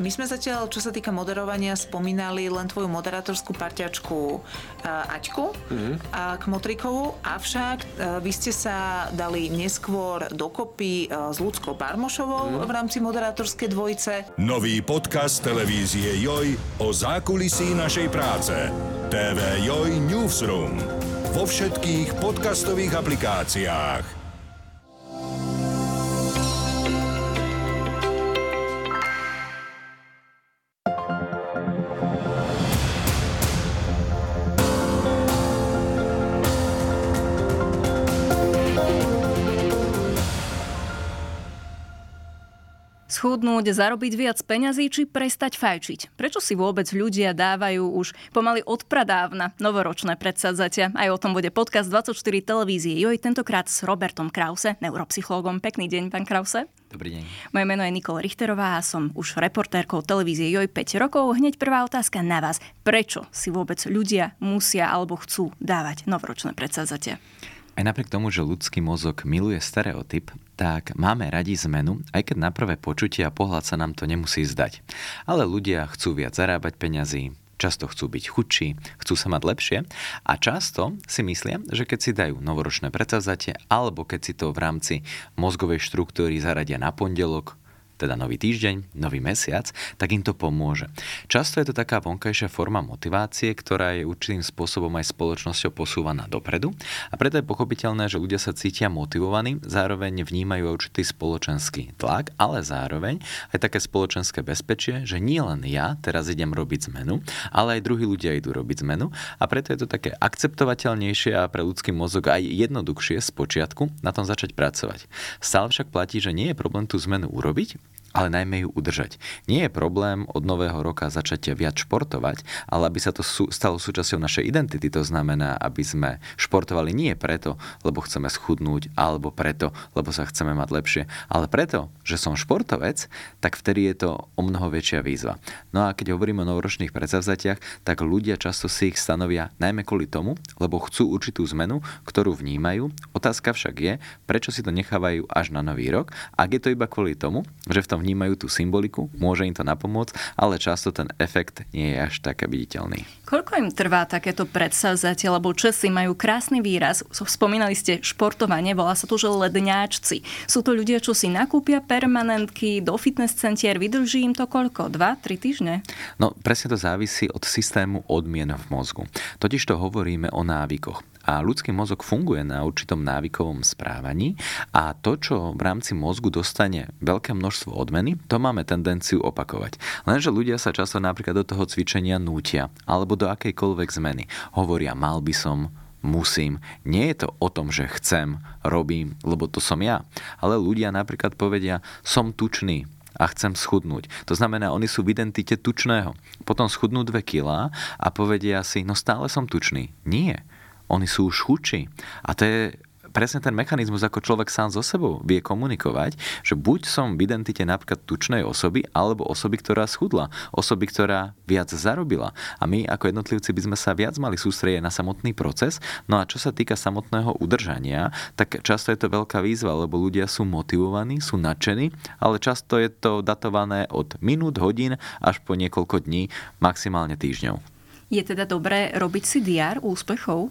My sme zatiaľ, čo sa týka moderovania, spomínali len tvoju moderátorskú parťačku uh, Aťku mm-hmm. uh, Kmotrikovu, avšak uh, vy ste sa dali neskôr dokopy uh, s Ľudskou Barmošovou mm-hmm. v rámci moderátorskej dvojice. Nový podcast televízie Joj o zákulisí našej práce. TV Joj Newsroom. Vo všetkých podcastových aplikáciách. Schudnúť, zarobiť viac peňazí či prestať fajčiť? Prečo si vôbec ľudia dávajú už pomaly odpradávna novoročné predsadzatia? Aj o tom bude podcast 24 televízie Joj, tentokrát s Robertom Krause, neuropsychológom. Pekný deň, pán Krause. Dobrý deň. Moje meno je Nikol Richterová a som už reportérkou televízie Joj 5 rokov. Hneď prvá otázka na vás. Prečo si vôbec ľudia musia alebo chcú dávať novoročné predsadzatia? Aj napriek tomu, že ľudský mozog miluje stereotyp, tak máme radi zmenu, aj keď na prvé počutie a pohľad sa nám to nemusí zdať. Ale ľudia chcú viac zarábať peňazí, často chcú byť chudší, chcú sa mať lepšie a často si myslia, že keď si dajú novoročné predsavzatie alebo keď si to v rámci mozgovej štruktúry zaradia na pondelok, teda nový týždeň, nový mesiac, tak im to pomôže. Často je to taká vonkajšia forma motivácie, ktorá je určitým spôsobom aj spoločnosťou posúvaná dopredu a preto je pochopiteľné, že ľudia sa cítia motivovaní, zároveň vnímajú určitý spoločenský tlak, ale zároveň aj také spoločenské bezpečie, že nie len ja teraz idem robiť zmenu, ale aj druhí ľudia idú robiť zmenu a preto je to také akceptovateľnejšie a pre ľudský mozog aj jednoduchšie z počiatku na tom začať pracovať. Stále však platí, že nie je problém tú zmenu urobiť, ale najmä ju udržať. Nie je problém od nového roka začať viac športovať, ale aby sa to sú, stalo súčasťou našej identity. To znamená, aby sme športovali nie preto, lebo chceme schudnúť, alebo preto, lebo sa chceme mať lepšie, ale preto, že som športovec, tak vtedy je to o mnoho väčšia výzva. No a keď hovoríme o novoročných predsavzatiach, tak ľudia často si ich stanovia najmä kvôli tomu, lebo chcú určitú zmenu, ktorú vnímajú. Otázka však je, prečo si to nechávajú až na nový rok, ak je to iba kvôli tomu, že v tom vnímajú tú symboliku, môže im to napomôcť, ale často ten efekt nie je až tak viditeľný. Koľko im trvá takéto predsavzatie, lebo Česi majú krásny výraz, spomínali ste športovanie, volá sa to, že ledňáčci. Sú to ľudia, čo si nakúpia permanentky do fitness centier, vydrží im to koľko? Dva, tri týždne? No presne to závisí od systému odmien v mozgu. Totiž to hovoríme o návykoch. A ľudský mozog funguje na určitom návykovom správaní a to, čo v rámci mozgu dostane veľké množstvo odmeny, to máme tendenciu opakovať. Lenže ľudia sa často napríklad do toho cvičenia nútia alebo do akejkoľvek zmeny. Hovoria, mal by som, musím. Nie je to o tom, že chcem, robím, lebo to som ja. Ale ľudia napríklad povedia, som tučný, a chcem schudnúť. To znamená, oni sú v identite tučného. Potom schudnú 2 kg a povedia si, no stále som tučný. Nie oni sú už chudší. A to je presne ten mechanizmus, ako človek sám so sebou vie komunikovať, že buď som v identite napríklad tučnej osoby, alebo osoby, ktorá schudla, osoby, ktorá viac zarobila. A my ako jednotlivci by sme sa viac mali sústrediť na samotný proces. No a čo sa týka samotného udržania, tak často je to veľká výzva, lebo ľudia sú motivovaní, sú nadšení, ale často je to datované od minút, hodín až po niekoľko dní, maximálne týždňov. Je teda dobré robiť si diár úspechov?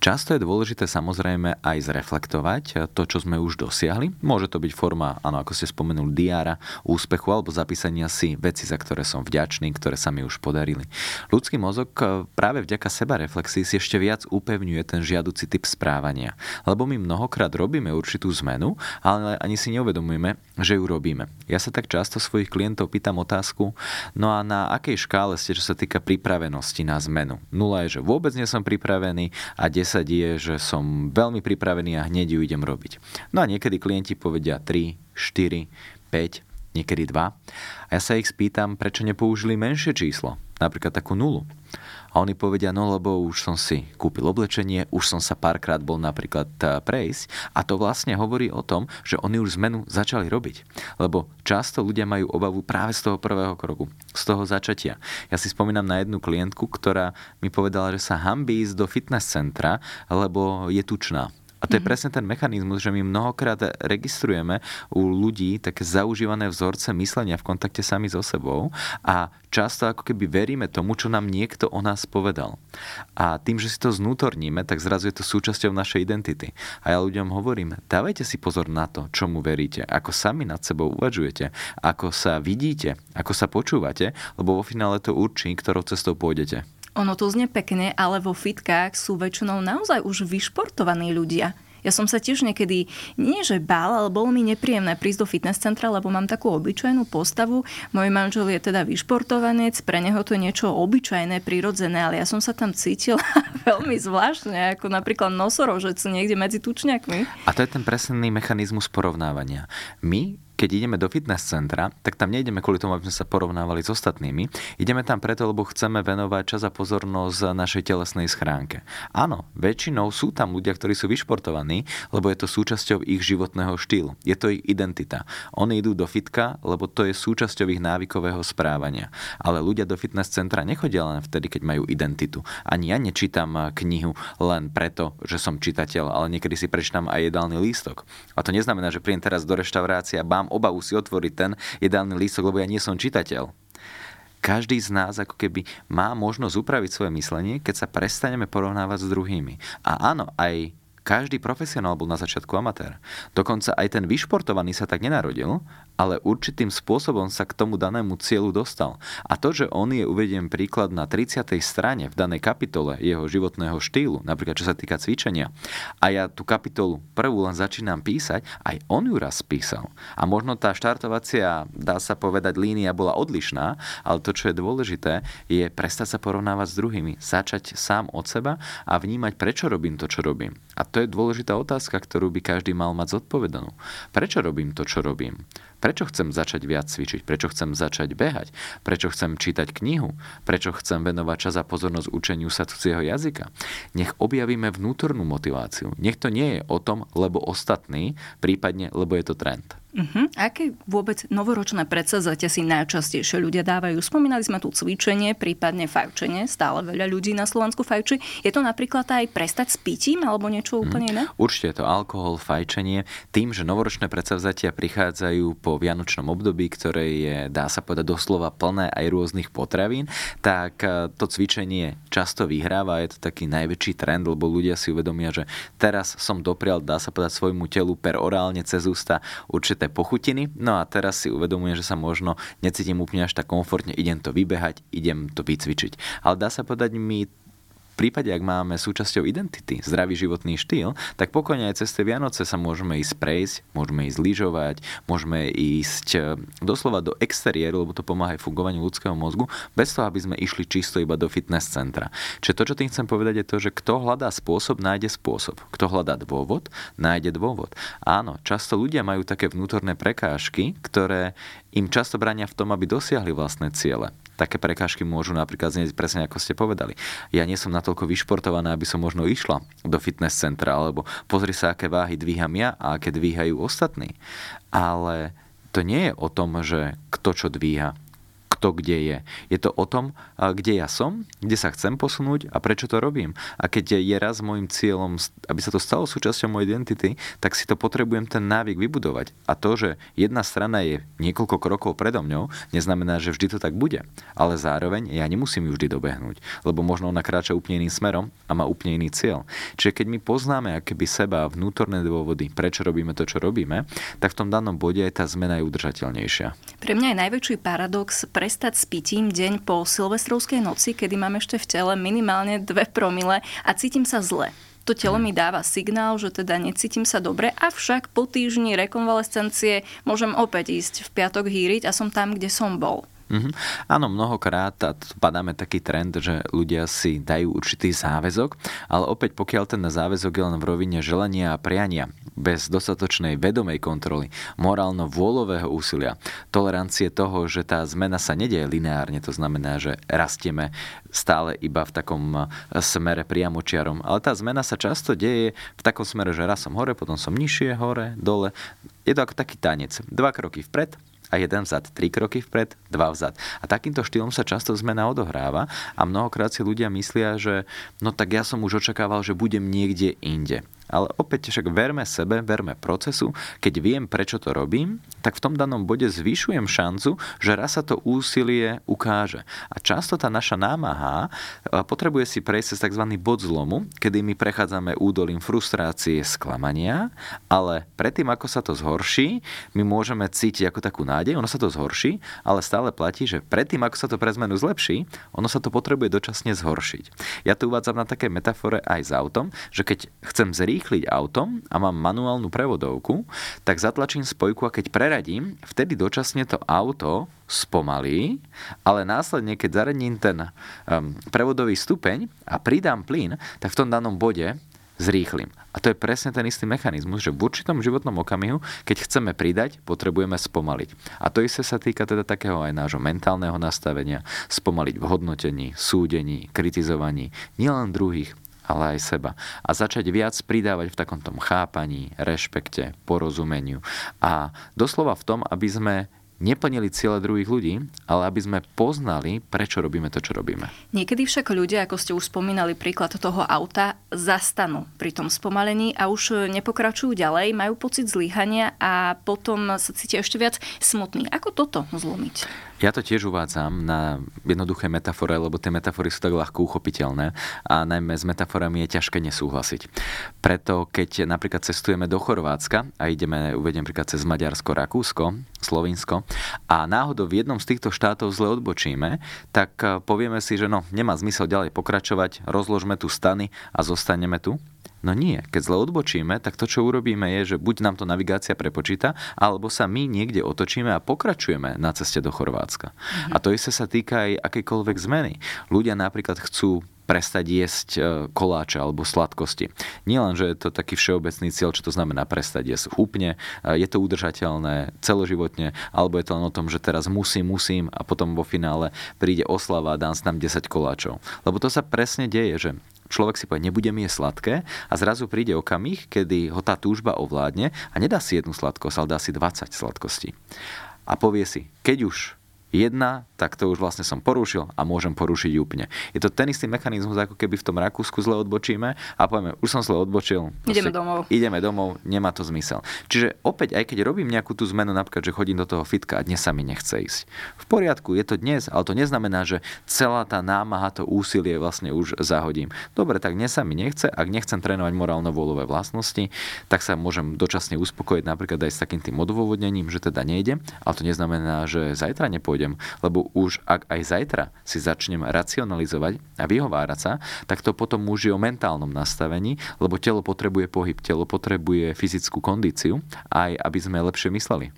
Často je dôležité samozrejme aj zreflektovať to, čo sme už dosiahli. Môže to byť forma, áno, ako ste spomenuli, diára, úspechu alebo zapísania si veci, za ktoré som vďačný, ktoré sa mi už podarili. Ľudský mozog e, práve vďaka seba reflexii si ešte viac upevňuje ten žiaduci typ správania. Lebo my mnohokrát robíme určitú zmenu, ale ani si neuvedomujeme, že ju robíme. Ja sa tak často svojich klientov pýtam otázku, no a na akej škále ste, čo sa týka pripravenosti na zmenu? Nula je, že vôbec nie som pripravený a 10 10 je, že som veľmi pripravený a hneď ju idem robiť. No a niekedy klienti povedia 3, 4, 5, niekedy 2. A ja sa ich spýtam, prečo nepoužili menšie číslo, napríklad takú nulu. A oni povedia, no lebo už som si kúpil oblečenie, už som sa párkrát bol napríklad eh, prejsť a to vlastne hovorí o tom, že oni už zmenu začali robiť. Lebo často ľudia majú obavu práve z toho prvého kroku, z toho začatia. Ja si spomínam na jednu klientku, ktorá mi povedala, že sa hambí ísť do fitness centra, lebo je tučná A to je presne ten mechanizmus, že my mnohokrát registrujeme u ľudí také zaužívané vzorce myslenia v kontakte sami so sebou a často ako keby veríme tomu, čo nám niekto o nás povedal. A tým, že si to znútorníme, tak zrazu je to súčasťou našej identity. A ja ľuďom hovorím, dávajte si pozor na to, čomu veríte, ako sami nad sebou uvažujete, ako sa vidíte, ako sa počúvate, lebo vo finále to určí, ktorou cestou pôjdete. Ono to znie pekne, ale vo fitkách sú väčšinou naozaj už vyšportovaní ľudia. Ja som sa tiež niekedy, nie že bál, ale bolo mi nepríjemné prísť do fitness centra, lebo mám takú obyčajnú postavu. Môj manžel je teda vyšportovanec, pre neho to je niečo obyčajné, prirodzené, ale ja som sa tam cítila veľmi zvláštne, ako napríklad nosorožec niekde medzi tučňakmi. A to je ten presný mechanizmus porovnávania. My keď ideme do fitness centra, tak tam nejdeme kvôli tomu, aby sme sa porovnávali s ostatnými. Ideme tam preto, lebo chceme venovať čas a pozornosť našej telesnej schránke. Áno, väčšinou sú tam ľudia, ktorí sú vyšportovaní, lebo je to súčasťou ich životného štýlu. Je to ich identita. Oni idú do fitka, lebo to je súčasťou ich návykového správania. Ale ľudia do fitness centra nechodia len vtedy, keď majú identitu. Ani ja nečítam knihu len preto, že som čitateľ, ale niekedy si prečítam aj jedálny lístok. A to neznamená, že príjem teraz do reštaurácie a bám obavu si otvoriť ten jedálny lístok, lebo ja nie som čitateľ. Každý z nás ako keby má možnosť upraviť svoje myslenie, keď sa prestaneme porovnávať s druhými. A áno, aj každý profesionál bol na začiatku amatér. Dokonca aj ten vyšportovaný sa tak nenarodil, ale určitým spôsobom sa k tomu danému cieľu dostal. A to, že on je, uvediem príklad, na 30. strane v danej kapitole jeho životného štýlu, napríklad čo sa týka cvičenia, a ja tú kapitolu prvú len začínam písať, aj on ju raz písal. A možno tá štartovacia, dá sa povedať, línia bola odlišná, ale to, čo je dôležité, je prestať sa porovnávať s druhými, začať sám od seba a vnímať, prečo robím to, čo robím. A to je dôležitá otázka, ktorú by každý mal mať zodpovedanú. Prečo robím to, čo robím? Prečo chcem začať viac cvičiť? Prečo chcem začať behať? Prečo chcem čítať knihu? Prečo chcem venovať čas a pozornosť učeniu sa cudzieho jazyka? Nech objavíme vnútornú motiváciu. Nech to nie je o tom, lebo ostatní, prípadne lebo je to trend. Uh-huh. Aké vôbec novoročné predsazate si najčastejšie ľudia dávajú? Spomínali sme tu cvičenie, prípadne fajčenie. Stále veľa ľudí na Slovensku fajči. Je to napríklad aj prestať s pitím alebo niečo mhm. úplne iné? Určite je to alkohol, fajčenie. Tým, že novoročné predsavzatia prichádzajú po vianočnom období, ktoré je, dá sa povedať, doslova plné aj rôznych potravín, tak e, to cvičenie často vyhráva. Je to taký najväčší trend, lebo ľudia si uvedomia, že teraz som doprial, dá sa povedať, svojmu telu per orálne cez ústa určité pochutiny, no a teraz si uvedomujem, že sa možno necítim úplne až tak komfortne, idem to vybehať, idem to vycvičiť. Ale dá sa povedať, mi prípade, ak máme súčasťou identity zdravý životný štýl, tak pokojne aj cez tie Vianoce sa môžeme ísť prejsť, môžeme ísť lyžovať, môžeme ísť e, doslova do exteriéru, lebo to pomáha aj fungovaniu ľudského mozgu, bez toho, aby sme išli čisto iba do fitness centra. Čiže to, čo tým chcem povedať, je to, že kto hľadá spôsob, nájde spôsob. Kto hľadá dôvod, nájde dôvod. Áno, často ľudia majú také vnútorné prekážky, ktoré im často brania v tom, aby dosiahli vlastné ciele také prekážky môžu napríklad znieť presne ako ste povedali. Ja nie som natoľko vyšportovaná, aby som možno išla do fitness centra, alebo pozri sa, aké váhy dvíham ja a aké dvíhajú ostatní. Ale to nie je o tom, že kto čo dvíha kto kde je. Je to o tom, kde ja som, kde sa chcem posunúť a prečo to robím. A keď je raz môjim cieľom, aby sa to stalo súčasťou mojej identity, tak si to potrebujem ten návyk vybudovať. A to, že jedna strana je niekoľko krokov predo mňou, neznamená, že vždy to tak bude. Ale zároveň ja nemusím ju vždy dobehnúť, lebo možno ona kráča úplne iným smerom a má úplne iný cieľ. Čiže keď my poznáme akéby seba vnútorné dôvody, prečo robíme to, čo robíme, tak v tom danom bode aj tá zmena je udržateľnejšia. Pre mňa je najväčší paradox pre prestať s pitím deň po silvestrovskej noci, kedy mám ešte v tele minimálne 2 promile a cítim sa zle. To telo mi dáva signál, že teda necítim sa dobre, avšak po týždni rekonvalescencie môžem opäť ísť v piatok hýriť a som tam, kde som bol. Mm-hmm. Áno, mnohokrát padáme taký trend, že ľudia si dajú určitý záväzok, ale opäť pokiaľ ten záväzok je len v rovine želania a priania, bez dostatočnej vedomej kontroly, morálno-vôľového úsilia, tolerancie toho, že tá zmena sa nedieje lineárne, to znamená, že rastieme stále iba v takom e, smere priamočiarom, ale tá zmena sa často deje v takom smere, že raz som hore, potom som nižšie, hore, dole. Je to ako taký tanec. Dva kroky vpred, a jeden vzad, tri kroky vpred, dva vzad. A takýmto štýlom sa často zmena odohráva a mnohokrát si ľudia myslia, že no tak ja som už očakával, že budem niekde inde. Ale opäť však verme sebe, verme procesu. Keď viem, prečo to robím, tak v tom danom bode zvyšujem šancu, že raz sa to úsilie ukáže. A často tá naša námaha potrebuje si prejsť cez tzv. bod zlomu, kedy my prechádzame údolím frustrácie, sklamania, ale predtým, ako sa to zhorší, my môžeme cítiť ako takú nádej, ono sa to zhorší, ale stále platí, že predtým, ako sa to pre zmenu zlepší, ono sa to potrebuje dočasne zhoršiť. Ja tu uvádzam na také metafore aj s autom, že keď chcem zrýchliť autom a mám manuálnu prevodovku, tak zatlačím spojku a keď preradím, vtedy dočasne to auto spomalí, ale následne, keď zaradím ten um, prevodový stupeň a pridám plyn, tak v tom danom bode zrýchlim. A to je presne ten istý mechanizmus, že v určitom životnom okamihu, keď chceme pridať, potrebujeme spomaliť. A to isté sa týka teda takého aj nášho mentálneho nastavenia, spomaliť v hodnotení, súdení, kritizovaní, nielen druhých, ale aj seba. A začať viac pridávať v takomto chápaní, rešpekte, porozumeniu a doslova v tom, aby sme neplnili ciele druhých ľudí, ale aby sme poznali, prečo robíme to, čo robíme. Niekedy však ľudia, ako ste už spomínali príklad toho auta, zastanú pri tom spomalení a už nepokračujú ďalej, majú pocit zlíhania a potom sa cítia ešte viac smutný. Ako toto zlomiť? Ja to tiež uvádzam na jednoduché metafore, lebo tie metafory sú tak ľahko uchopiteľné a najmä s metaforami je ťažké nesúhlasiť. Preto keď napríklad cestujeme do Chorvátska a ideme, uvediem príklad cez Maďarsko, Rakúsko, Slovinsko a náhodou v jednom z týchto štátov zle odbočíme, tak eh, povieme si, že no, nemá zmysel ďalej pokračovať, rozložme tu stany a zostaneme tu No nie, keď zle odbočíme, tak to, čo urobíme, je, že buď nám to navigácia prepočíta, alebo sa my niekde otočíme a pokračujeme na ceste do Chorvátska. Mhm. A to isté sa týka aj akejkoľvek zmeny. Ľudia napríklad chcú prestať jesť e, koláče alebo sladkosti. Nielen, že je to taký všeobecný cieľ, čo to znamená prestať jesť úplne, e, je to udržateľné celoživotne, alebo je to len o tom, že teraz musím, musím a potom vo finále príde oslava a dám si tam 10 koláčov. Lebo to sa presne deje, že človek si povie, nebudem jesť sladké a zrazu príde okamih, kedy ho tá túžba ovládne a nedá si jednu sladkosť, ale dá si 20 sladkostí. A povie si, keď už jedna, tak to už vlastne som porušil a môžem porušiť úplne. Je to ten istý mechanizmus, ako keby v tom Rakúsku zle odbočíme a povieme, už som zle odbočil. Ideme domov. Ideme domov, nemá to zmysel. Čiže opäť, aj keď robím nejakú tú zmenu, napríklad, že chodím do toho fitka a dnes sa mi nechce ísť. V poriadku, je to dnes, ale to neznamená, že celá tá námaha, to úsilie vlastne už zahodím. Dobre, tak dnes sa mi nechce, ak nechcem trénovať morálno-volové vlastnosti, tak sa môžem dočasne uspokojiť napríklad aj s takým tým odôvodnením, že teda nejde, ale to neznamená, že zajtra nepôjde pôjdem, lebo už ak aj zajtra si začnem racionalizovať a vyhovárať sa, tak to potom už je o mentálnom nastavení, lebo telo potrebuje pohyb, telo potrebuje fyzickú kondíciu, aj aby sme lepšie mysleli.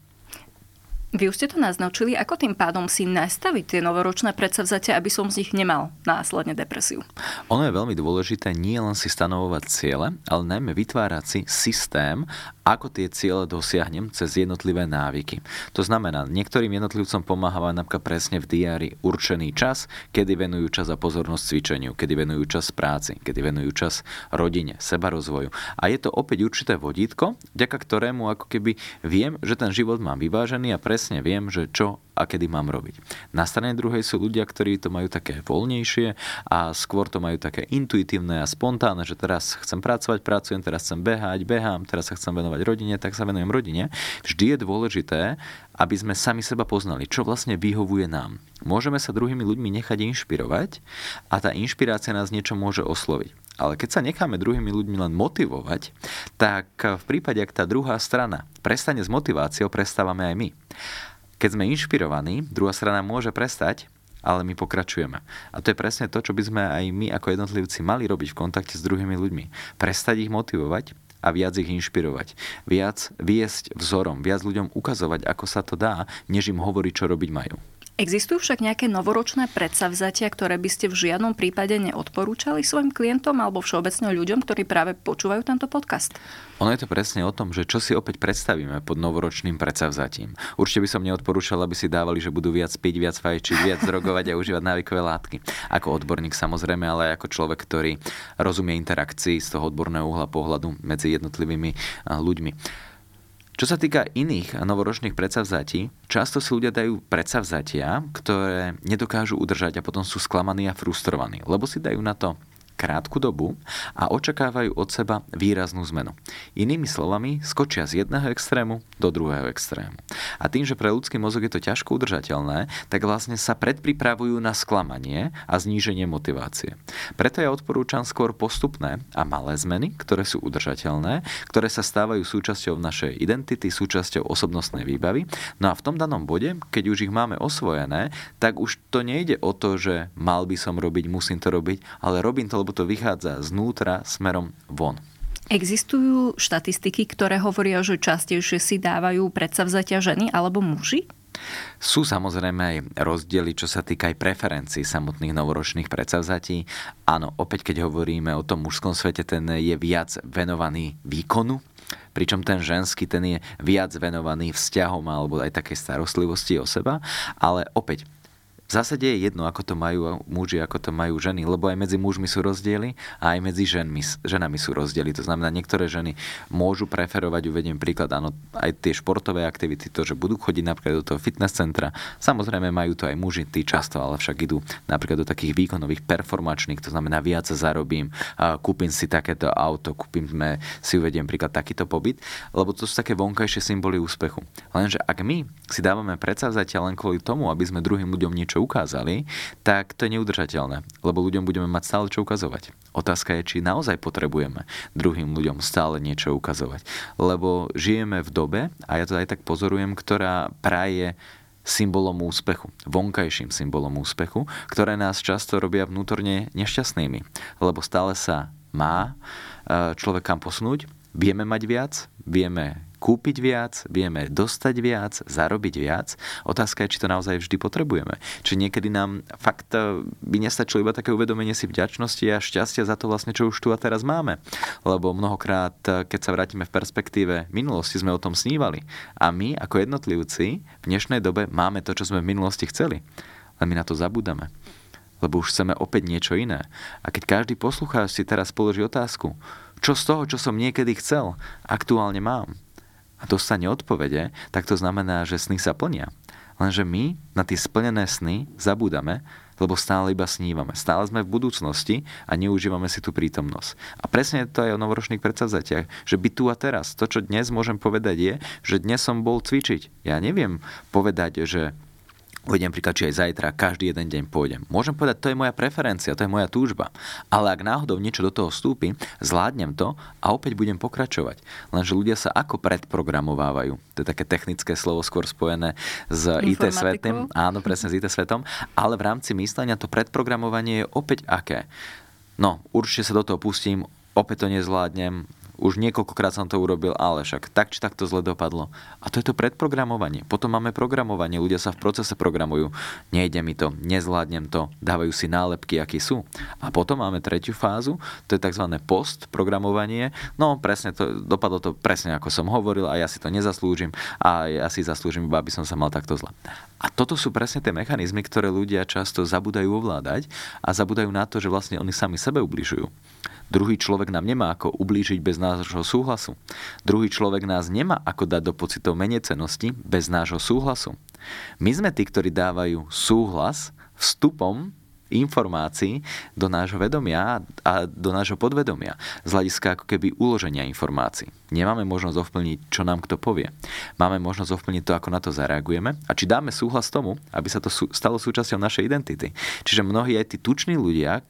Vy už ste to naznačili, ako tým pádom si nastaviť tie novoročné predsavzatia, aby som z nich nemal následne depresiu? Ono je veľmi dôležité nie len si stanovovať ciele, ale najmä vytvárať si systém, ako tie ciele dosiahnem cez jednotlivé návyky. To znamená, niektorým jednotlivcom pomáha napríklad presne v diári určený čas, kedy venujú čas a pozornosť cvičeniu, kedy venujú čas práci, kedy venujú čas rodine, seba rozvoju. A je to opäť určité vodítko, vďaka ktorému ako keby viem, že ten život mám vyvážený a presne viem, že čo a kedy mám robiť. Na strane druhej sú ľudia, ktorí to majú také voľnejšie a skôr to majú také intuitívne a spontánne, že teraz chcem pracovať, pracujem, teraz chcem behať, behám, teraz sa chcem venovať rodine, tak sa venujem rodine. Vždy je dôležité, aby sme sami seba poznali, čo vlastne vyhovuje nám. Môžeme sa druhými ľuďmi nechať inšpirovať a tá inšpirácia nás niečo môže osloviť. Ale keď sa necháme druhými ľuďmi len motivovať, tak v prípade, ak tá druhá strana prestane s motiváciou, prestávame aj my. Keď sme inšpirovaní, druhá strana môže prestať, ale my pokračujeme. A to je presne to, čo by sme aj my ako jednotlivci mali robiť v kontakte s druhými ľuďmi. Prestať ich motivovať a viac ich inšpirovať. Viac viesť vzorom, viac ľuďom ukazovať, ako sa to dá, než im hovoriť, čo robiť majú. Existujú však nejaké novoročné predsavzatia, ktoré by ste v žiadnom prípade neodporúčali svojim klientom alebo všeobecne ľuďom, ktorí práve počúvajú tento podcast? Ono je to presne o tom, že čo si opäť predstavíme pod novoročným predsavzatím. Určite by som neodporúčal, aby si dávali, že budú viac piť, viac fajčiť, viac drogovať a užívať návykové látky. Ako odborník samozrejme, ale aj ako človek, ktorý rozumie interakcii z toho odborného uhla pohľadu medzi jednotlivými ľuďmi. Čo sa týka iných novoročných predsavzatí, často si ľudia dajú predsavzatia, ktoré nedokážu udržať a potom sú sklamaní a frustrovaní, lebo si dajú na to krátku dobu a očakávajú od seba výraznú zmenu. Inými slovami, skočia z jedného extrému do druhého extrému. A tým, že pre ľudský mozog je to ťažko udržateľné, tak vlastne sa predpripravujú na sklamanie a zníženie motivácie. Preto ja odporúčam skôr postupné a malé zmeny, ktoré sú udržateľné, ktoré sa stávajú súčasťou našej identity, súčasťou osobnostnej výbavy. No a v tom danom bode, keď už ich máme osvojené, tak už to nejde o to, že mal by som robiť, musím to robiť, ale robím to, lebo to vychádza znútra smerom von. Existujú štatistiky, ktoré hovoria, že častejšie si dávajú predsavzatia ženy alebo muži? Sú samozrejme aj rozdiely, čo sa týka aj preferencií samotných novoročných predsavzatí. Áno, opäť keď hovoríme o tom mužskom svete, ten je viac venovaný výkonu, pričom ten ženský, ten je viac venovaný vzťahom alebo aj takej starostlivosti o seba, ale opäť v zásade je jedno, ako to majú muži, ako to majú ženy, lebo aj medzi mužmi sú rozdiely a aj medzi ženmi, ženami sú rozdiely. To znamená, niektoré ženy môžu preferovať, uvediem príklad, áno, aj tie športové aktivity, to, že budú chodiť napríklad do toho fitness centra. Samozrejme majú to aj muži, tí často, ale však idú napríklad do takých výkonových performačných, to znamená viac zarobím, kúpim si takéto auto, kúpim si uvediem príklad takýto pobyt, lebo to sú také vonkajšie symboly úspechu. Lenže ak my si dávame predsavzatia len kvôli tomu, aby sme druhým ľuďom niečo ukázali, tak to je neudržateľné, lebo ľuďom budeme mať stále čo ukazovať. Otázka je, či naozaj potrebujeme druhým ľuďom stále niečo ukazovať. Lebo žijeme v dobe, a ja to aj tak pozorujem, ktorá praje symbolom úspechu, vonkajším symbolom úspechu, ktoré nás často robia vnútorne nešťastnými. Lebo stále sa má e, človek kam posunúť, vieme mať viac, vieme kúpiť viac, vieme dostať viac, zarobiť viac. Otázka je, či to naozaj vždy potrebujeme. Či niekedy nám fakt eh, by nestačilo iba také uvedomenie si vďačnosti a šťastia za to vlastne, čo už tu a teraz máme. Lebo mnohokrát, eh, keď sa vrátime v perspektíve minulosti, sme o tom snívali. A my, ako jednotlivci, v dnešnej dobe máme to, čo sme v minulosti chceli. Len my na to zabúdame lebo už chceme opäť niečo iné. A keď každý poslucháč si teraz položí otázku, čo z toho, čo som niekedy chcel, aktuálne mám, a dostane odpovede, tak to znamená, že sny sa plnia. Lenže my na tie splnené sny zabúdame, lebo stále iba snívame. Stále sme v budúcnosti a neužívame si tú prítomnosť. A presne to aj o novoročných predsavzatiach, že byť tu a teraz. To, čo dnes môžem povedať je, že dnes som bol cvičiť. Ja neviem povedať, že Uvediem príklad, či aj zajtra, každý jeden deň pôjdem. Môžem povedať, to je moja preferencia, to je moja túžba. Ale ak náhodou niečo do toho vstúpi, zvládnem to a opäť budem pokračovať. Lenže ľudia sa ako predprogramovávajú. To je také technické slovo skôr spojené s IT svetom. Áno, presne s IT svetom. Ale v rámci myslenia to predprogramovanie je opäť aké? No, určite sa do toho pustím, opäť to nezvládnem, už niekoľkokrát som to urobil, ale však tak či tak to zle dopadlo. A to je to predprogramovanie. Potom máme programovanie, ľudia sa v procese programujú. Nejde mi to, nezvládnem to, dávajú si nálepky, akí sú. A potom máme tretiu fázu, to je tzv. postprogramovanie. No presne to, dopadlo to presne ako som hovoril a ja si to nezaslúžim a ja si zaslúžim iba, aby som sa mal takto zle. A toto sú presne tie mechanizmy, ktoré ľudia často zabudajú ovládať a zabudajú na to, že vlastne oni sami sebe ubližujú. Druhý človek nám nemá ako ublížiť bez nášho súhlasu. Druhý človek nás nemá ako dať do pocitov menecenosti bez nášho súhlasu. My sme tí, ktorí dávajú súhlas vstupom informácií do nášho vedomia a do nášho podvedomia z hľadiska ako keby uloženia informácií. Nemáme možnosť ovplyvniť, čo nám kto povie. Máme možnosť ovplyvniť to, ako na to zareagujeme a či dáme súhlas tomu, aby sa to stalo súčasťou našej identity. Čiže mnohí aj tí tuční ľudia,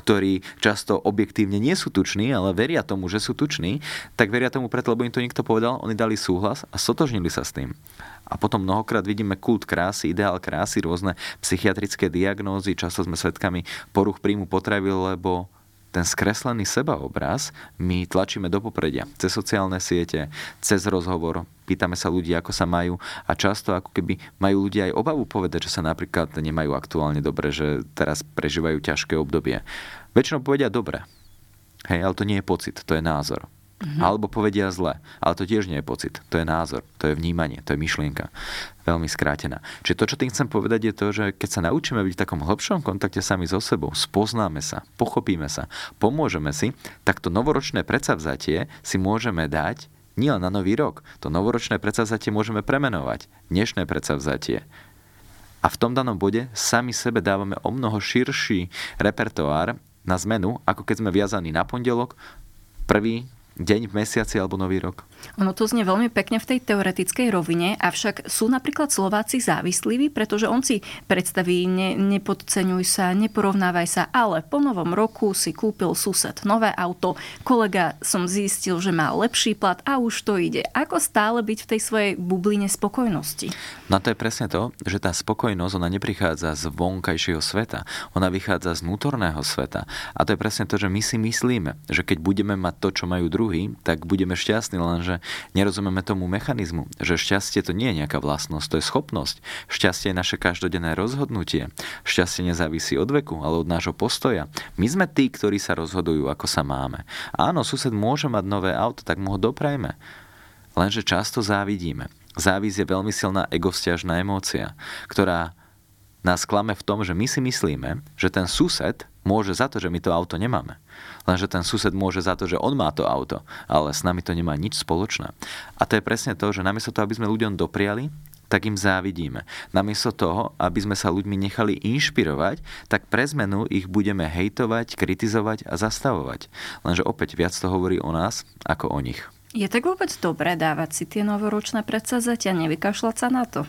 ktorí často objektívne nie sú tuční, ale veria tomu, že sú tuční, tak veria tomu preto, lebo im to niekto povedal, oni dali súhlas a sotožnili sa s tým. A potom mnohokrát vidíme kult krásy, ideál krásy, rôzne psychiatrické diagnózy, často sme svedkami poruch príjmu potravy, lebo ten skreslený sebaobraz my tlačíme do popredia. Cez sociálne siete, cez rozhovor, pýtame sa ľudí, ako sa majú a často ako keby majú ľudia aj obavu povedať, že sa napríklad nemajú aktuálne dobre, že teraz prežívajú ťažké obdobie. Väčšinou povedia dobre. Hej, ale to nie je pocit, to je názor. Mm-hmm. Alebo povedia zle. Ale to tiež nie je pocit. To je názor, to je vnímanie, to je myšlienka. Veľmi skrátená. Čiže to, čo tým chcem povedať, je to, že keď sa naučíme byť v takom hlbšom kontakte sami so sebou, spoznáme sa, pochopíme sa, pomôžeme si, tak to novoročné predsavzatie si môžeme dať nielen na nový rok. To novoročné predsavzatie môžeme premenovať. Dnešné predsavzatie a v tom danom bode sami sebe dávame o mnoho širší repertoár na zmenu, ako keď sme viazaní na pondelok, prvý deň v mesiaci alebo nový rok. Ono to znie veľmi pekne v tej teoretickej rovine, avšak sú napríklad Slováci závislí, pretože on si predstaví, ne, nepodceňuj sa, neporovnávaj sa, ale po novom roku si kúpil sused nové auto, kolega som zistil, že má lepší plat a už to ide. Ako stále byť v tej svojej bubline spokojnosti? No to je presne to, že tá spokojnosť, ona neprichádza z vonkajšieho sveta, ona vychádza z vnútorného sveta. A to je presne to, že my si myslíme, že keď budeme mať to, čo majú druhý, druhý, tak budeme šťastní, lenže nerozumieme tomu mechanizmu, že šťastie to nie je nejaká vlastnosť, to je schopnosť. Šťastie je naše každodenné rozhodnutie. Šťastie nezávisí od veku, ale od nášho postoja. My sme tí, ktorí sa rozhodujú, ako sa máme. Áno, sused môže mať nové auto, tak mu ho doprajme. Lenže často závidíme. Závis je veľmi silná egosťažná emócia, ktorá nás klame v tom, že my si myslíme, že ten sused môže za to, že my to auto nemáme. Lenže ten sused môže za to, že on má to auto, ale s nami to nemá nič spoločné. A to je presne to, že namiesto toho, aby sme ľuďom dopriali, tak im závidíme. Namiesto toho, aby sme sa ľuďmi nechali inšpirovať, tak pre zmenu ich budeme hejtovať, kritizovať a zastavovať. Lenže opäť viac to hovorí o nás ako o nich. Je tak vôbec dobré dávať si tie novoročné predsazatia, nevykašľať sa na to?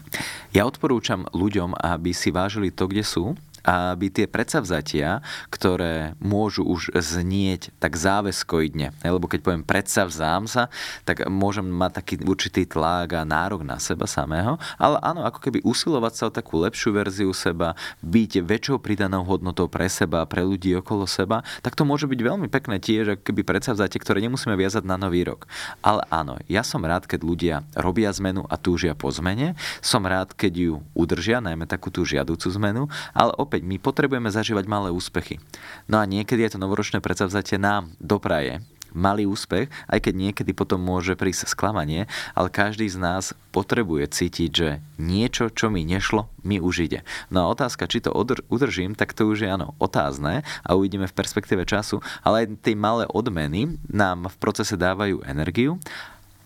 Ja odporúčam ľuďom, aby si vážili to, kde sú, aby tie predsavzatia, ktoré môžu už znieť tak záväzkoidne, lebo keď poviem predsavzám sa, tak môžem mať taký určitý tlak a nárok na seba samého, ale áno, ako keby usilovať sa o takú lepšiu verziu seba, byť väčšou pridanou hodnotou pre seba, pre ľudí okolo seba, tak to môže byť veľmi pekné tiež, ako keby predsavzatie, ktoré nemusíme viazať na nový rok. Ale áno, ja som rád, keď ľudia robia zmenu a túžia po zmene, som rád, keď ju udržia, najmä takú tú žiaducu zmenu, ale opäť my potrebujeme zažívať malé úspechy. No a niekedy je to novoročné predsavzatie nám dopraje malý úspech, aj keď niekedy potom môže prísť sklamanie, ale každý z nás potrebuje cítiť, že niečo, čo mi nešlo, mi už ide. No a otázka, či to udržím, tak to už je áno otázne a uvidíme v perspektíve času, ale aj tie malé odmeny nám v procese dávajú energiu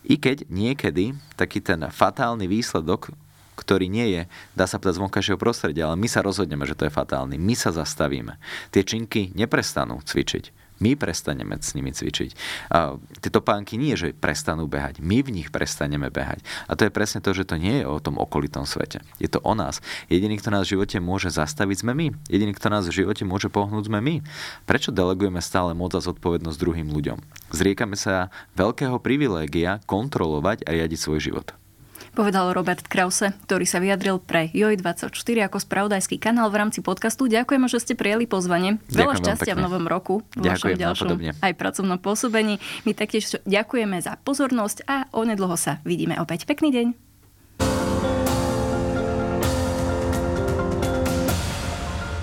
i keď niekedy taký ten fatálny výsledok ktorý nie je, dá sa povedať, z vonkajšieho prostredia, ale my sa rozhodneme, že to je fatálny. My sa zastavíme. Tie činky neprestanú cvičiť. My prestaneme s nimi cvičiť. A tie topánky nie, že prestanú behať. My v nich prestaneme behať. A to je presne to, že to nie je o tom okolitom svete. Je to o nás. Jediný, kto nás v živote môže zastaviť, sme my. Jediný, kto nás v živote môže pohnúť, sme my. Prečo delegujeme stále moc a zodpovednosť druhým ľuďom? Zriekame sa veľkého privilégia kontrolovať a riadiť svoj život povedal Robert Krause, ktorý sa vyjadril pre JOJ24 ako spravodajský kanál v rámci podcastu. Ďakujem, že ste prijeli pozvanie. Ďakujem Veľa šťastia v novom roku, v Ďakujem, vašom ďalšom aj pracovnom pôsobení. My taktiež ďakujeme za pozornosť a onedlho sa vidíme opäť. Pekný deň.